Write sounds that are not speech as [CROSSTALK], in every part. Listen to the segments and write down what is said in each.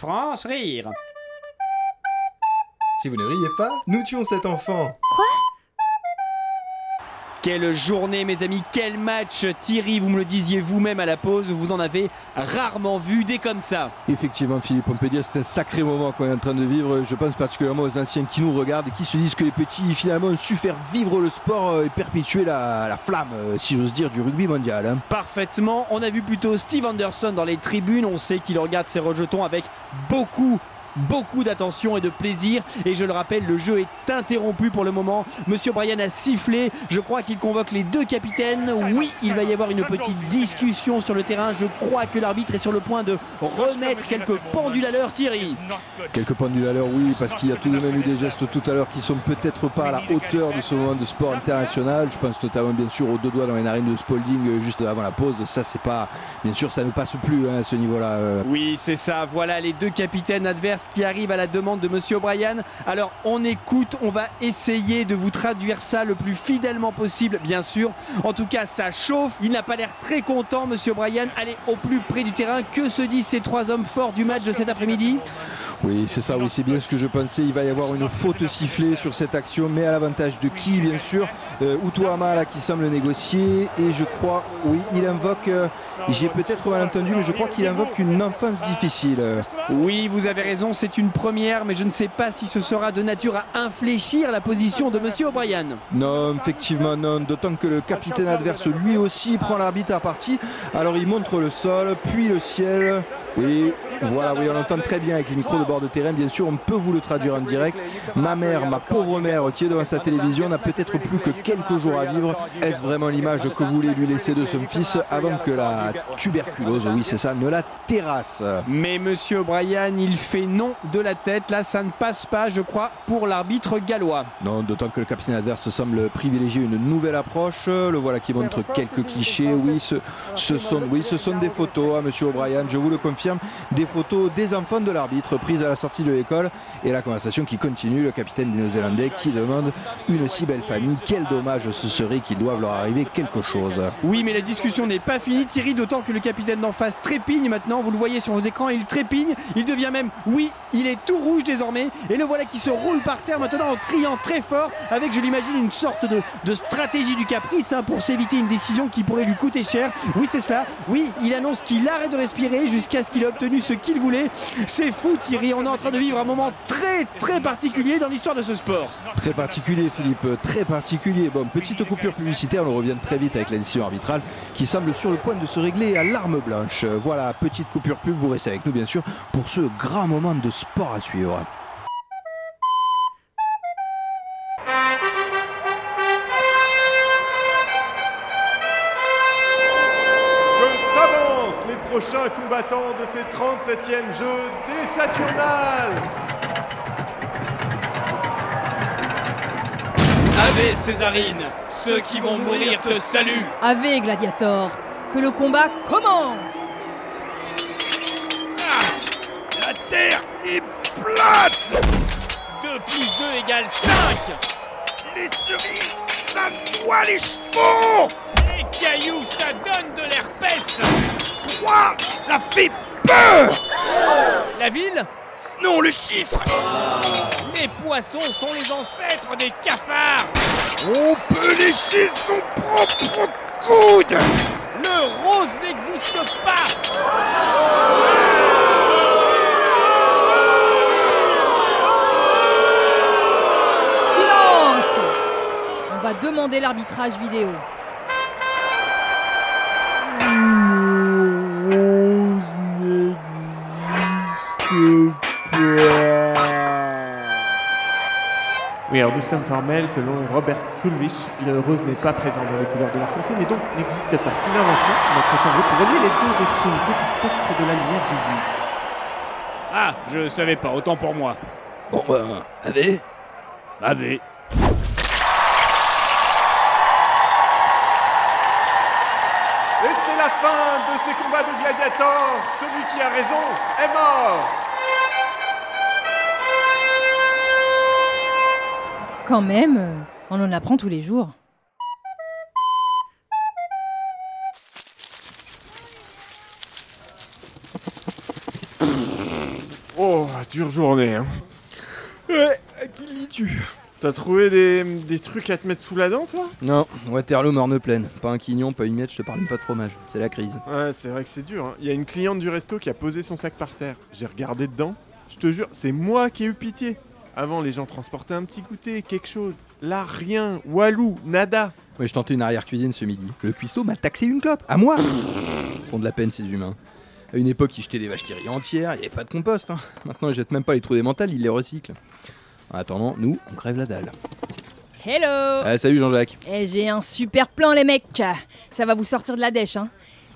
France rire. Si vous ne riez pas, nous tuons cet enfant. Quelle journée mes amis, quel match Thierry, vous me le disiez vous-même à la pause, vous en avez rarement vu des comme ça. Effectivement Philippe, on peut dire c'est un sacré moment qu'on est en train de vivre. Je pense particulièrement aux anciens qui nous regardent et qui se disent que les petits finalement ont su faire vivre le sport et perpétuer la, la flamme, si j'ose dire, du rugby mondial. hein. Parfaitement, on a vu plutôt Steve Anderson dans les tribunes, on sait qu'il regarde ses rejetons avec beaucoup beaucoup d'attention et de plaisir et je le rappelle le jeu est interrompu pour le moment Monsieur Bryan a sifflé je crois qu'il convoque les deux capitaines oui il va y avoir une petite discussion sur le terrain je crois que l'arbitre est sur le point de remettre quelques pendules à l'heure Thierry Quelques pendules à l'heure, oui, parce qu'il y a tout de même eu des gestes tout à l'heure qui sont peut-être pas à la hauteur de ce moment de sport international. Je pense notamment bien sûr aux deux doigts dans les narines de Spalding euh, juste avant la pause. Ça, c'est pas, bien sûr, ça ne passe plus hein, à ce niveau-là. euh. Oui, c'est ça. Voilà les deux capitaines adverses qui arrivent à la demande de Monsieur O'Brien. Alors, on écoute, on va essayer de vous traduire ça le plus fidèlement possible, bien sûr. En tout cas, ça chauffe. Il n'a pas l'air très content, Monsieur O'Brien. Allez au plus près du terrain. Que se disent ces trois hommes forts du match de cet après-midi? Oui, c'est ça, oui, c'est bien ce que je pensais. Il va y avoir une faute sifflée sur cette action, mais à l'avantage de qui, bien sûr? Euh, Utoama, là, qui semble négocier. Et je crois, oui, il invoque, euh, j'ai peut-être mal entendu, mais je crois qu'il invoque une enfance difficile. Oui, vous avez raison, c'est une première, mais je ne sais pas si ce sera de nature à infléchir la position de Monsieur O'Brien. Non, effectivement, non. D'autant que le capitaine adverse, lui aussi, prend l'arbitre à partie. Alors il montre le sol, puis le ciel. Oui, voilà, oui, on entend très bien avec les micros de bord de terrain. Bien sûr, on peut vous le traduire en direct. Ma mère, ma pauvre mère, qui est devant sa télévision, n'a peut-être plus que quelques jours à vivre. Est-ce vraiment l'image que vous voulez lui laisser de son fils avant que la tuberculose, oui, c'est ça, ne la terrasse? Mais Monsieur O'Brien, il fait non de la tête. Là, ça ne passe pas, je crois, pour l'arbitre gallois. Non, d'autant que le capitaine adverse semble privilégier une nouvelle approche. Le voilà qui montre quelques clichés. Oui, ce, ce sont, oui, ce sont des photos, hein, Monsieur O'Brien, je vous le confirme, des photos des enfants de l'arbitre prises à la sortie de l'école. Et la conversation qui continue, le capitaine néo-zélandais qui demande une si belle famille, quel dommage ce serait qu'il doive leur arriver quelque chose. Oui, mais la discussion n'est pas finie, Thierry, d'autant que le capitaine d'en face trépigne maintenant. Vous le voyez sur vos écrans, il trépigne. Il devient même, oui, il est tout rouge désormais. Et le voilà qui se roule par terre maintenant en criant très fort, avec, je l'imagine, une sorte de, de stratégie du caprice hein, pour s'éviter une décision qui pourrait lui coûter cher. Oui, c'est cela. Oui, il annonce qu'il arrête de respirer jusqu'à ce qu'il ait obtenu ce qu'il voulait. C'est fou, Thierry. On est en train de vivre un moment très, très particulier dans l'histoire de ce sport. Très particulier, Philippe, très particulier. Bon, petite coupure publicitaire, on revient très vite avec la décision arbitrale qui semble sur le point de se régler à l'arme blanche. Voilà, petite coupure pub, vous restez avec nous bien sûr pour ce grand moment de sport à suivre. Les prochains combattants de ces 37e Jeux des Saturnales. Ave Césarine, ceux qui vont mourir te saluent. Ave Gladiator, que le combat commence. La terre est plate. 2 plus 2 égale 5 Les cerises, ça noie les chevaux. Les cailloux, ça donne de l'herpès 3, ça fait peur. La ville Non, le chiffre. Les poissons sont les ancêtres des cafards. On peut lécher son propre coude. Le rose n'existe pas. Silence. On va demander l'arbitrage vidéo. Oui, alors nous sommes formels, selon Robert Kulwich, le rose n'est pas présent dans les couleurs de l'arc-en-ciel et donc n'existe pas. C'est une invention notre cerveau pour relier les deux extrémités du spectre de la lumière visible. Ah, je savais pas, autant pour moi. Bon, ben, allez. Ave. Et c'est la fin de ces combats de gladiateurs. Celui qui a raison est mort. Quand même, euh, on en apprend tous les jours. Oh, dure journée, hein. Ouais, à qui lis-tu? T'as trouvé des, des trucs à te mettre sous la dent, toi? Non, Waterloo morne pleine. Pas un quignon, pas une miette, je te parle même pas de fromage. C'est la crise. Ouais, c'est vrai que c'est dur. hein. Il y a une cliente du resto qui a posé son sac par terre. J'ai regardé dedans. Je te jure, c'est moi qui ai eu pitié. Avant, les gens transportaient un petit goûter, quelque chose. Là, rien. Walou, nada. Ouais, je tentais une arrière-cuisine ce midi. Le cuistot m'a taxé une clope. À moi Ils [LAUGHS] font de la peine, ces humains. À une époque, ils jetaient des vaches qui entières, il n'y avait pas de compost. hein. Maintenant, ils jettent même pas les trous des mentales, ils les recyclent. En attendant, nous, on crève la dalle. Hello Ah, salut Jean-Jacques. Eh, J'ai un super plan, les mecs. Ça va vous sortir de la dèche, hein.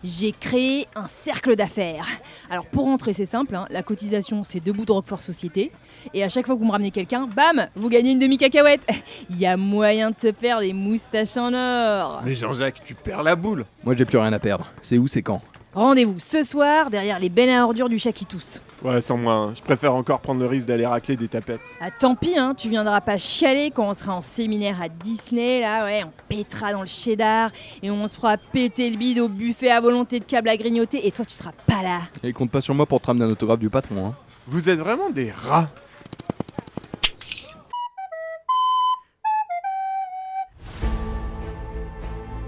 J'ai créé un cercle d'affaires. Alors pour rentrer, c'est simple, hein. la cotisation c'est deux bouts de Roquefort Société. Et à chaque fois que vous me ramenez quelqu'un, bam, vous gagnez une demi-cacahuète. [LAUGHS] Il y a moyen de se faire des moustaches en or. Mais Jean-Jacques, tu perds la boule. Moi, j'ai plus rien à perdre. C'est où, c'est quand? Rendez-vous ce soir derrière les bennes à ordures du Chakitous. Ouais, sans moi, hein. je préfère encore prendre le risque d'aller racler des tapettes. Ah tant pis, hein, tu viendras pas chialer quand on sera en séminaire à Disney, là, ouais, on pétera dans le cheddar et on se fera péter le bide au buffet à volonté de câble à grignoter et toi tu seras pas là. Et compte pas sur moi pour te ramener un autographe du patron. Hein. Vous êtes vraiment des rats.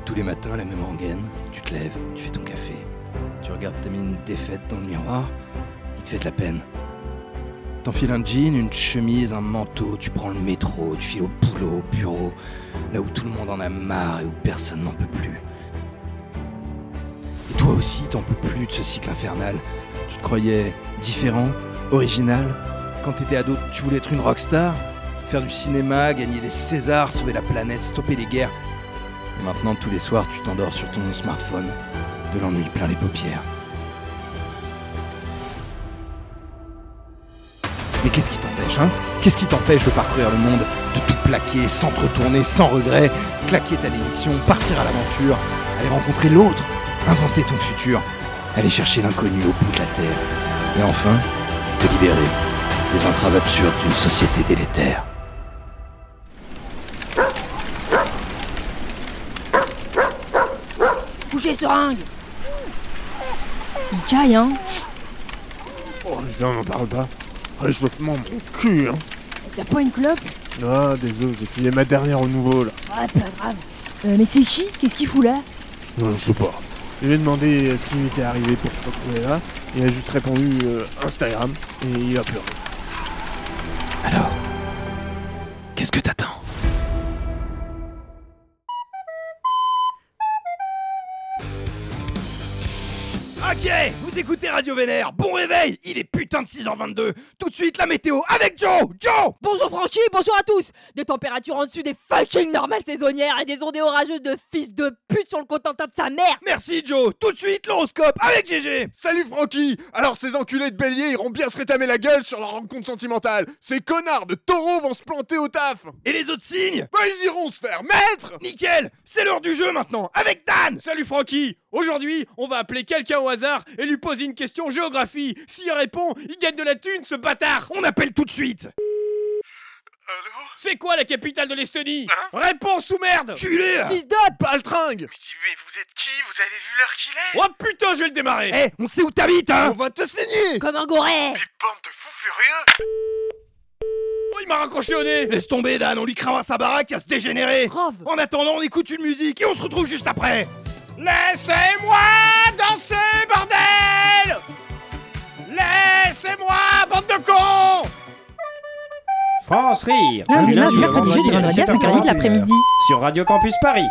Tous les matins, la même rengaine. Tu te lèves, tu fais ton café. Tu regardes ta mine défaite dans le miroir. Il te fait de la peine. T'enfiles un jean, une chemise, un manteau. Tu prends le métro, tu files au boulot, au bureau. Là où tout le monde en a marre et où personne n'en peut plus. Et toi aussi, t'en peux plus de ce cycle infernal. Tu te croyais différent, original. Quand t'étais ado, tu voulais être une rockstar, faire du cinéma, gagner des Césars, sauver la planète, stopper les guerres. Et maintenant, tous les soirs, tu t'endors sur ton smartphone, de l'ennui plein les paupières. Mais qu'est-ce qui t'empêche, hein? Qu'est-ce qui t'empêche de parcourir le monde, de tout plaquer, sans retourner, sans regret, claquer ta démission, partir à l'aventure, aller rencontrer l'autre, inventer ton futur, aller chercher l'inconnu au bout de la terre, et enfin, te libérer des entraves absurdes d'une société délétère. Couchez seringue Il caille, hein Oh putain, m'en parle pas. Réchauffement, mon cul, hein. T'as pas une clope? Ah, désolé, j'ai filé ma dernière au nouveau, là. Ouais, pas grave. Euh, mais c'est qui? Qu'est-ce qu'il fout là? Non, je sais pas. Je lui ai demandé euh, ce qui lui était arrivé pour se retrouver là. Il a juste répondu euh, Instagram et il a pleuré. Alors, qu'est-ce que t'attends? DJ! Vous écoutez Radio Vénère, bon réveil, il est putain de 6h22, tout de suite la météo avec Joe. Joe Bonjour Francky, bonjour à tous. Des températures en dessus des fucking normales saisonnières et des ondées orageuses de fils de pute sur le Cotentin de sa mère. Merci Joe, tout de suite l'horoscope avec GG Salut Francky. Alors ces enculés de bélier iront bien se rétamer la gueule sur leur rencontre sentimentale. Ces connards de taureaux vont se planter au taf. Et les autres signes Bah ils iront se faire mettre. Nickel, c'est l'heure du jeu maintenant, avec Dan. Salut Francky. Aujourd'hui, on va appeler quelqu'un au hasard et lui poser une question géographie. S'il répond, il gagne de la thune, ce bâtard. On appelle tout de suite. Allô C'est quoi la capitale de l'Estonie Réponse ou merde Culé Fils de Baltringue Mais vous êtes qui? Vous avez vu l'heure qu'il est? Oh putain, je vais le démarrer. Eh, on sait où t'habites hein On va te saigner. Comme un goret Mais bande de fous furieux. Oh, il m'a raccroché au nez. Laisse tomber Dan, on lui cravera sa baraque à se dégénérer. Grave. En attendant, on écoute une musique et on se retrouve juste après. Laissez-moi danser, bordel Laissez-moi, bande de cons France Rire Lundi, du mardi, mercredi, jeudi, vendredi à 5h30 de l'après-midi. sur Radio Campus Paris.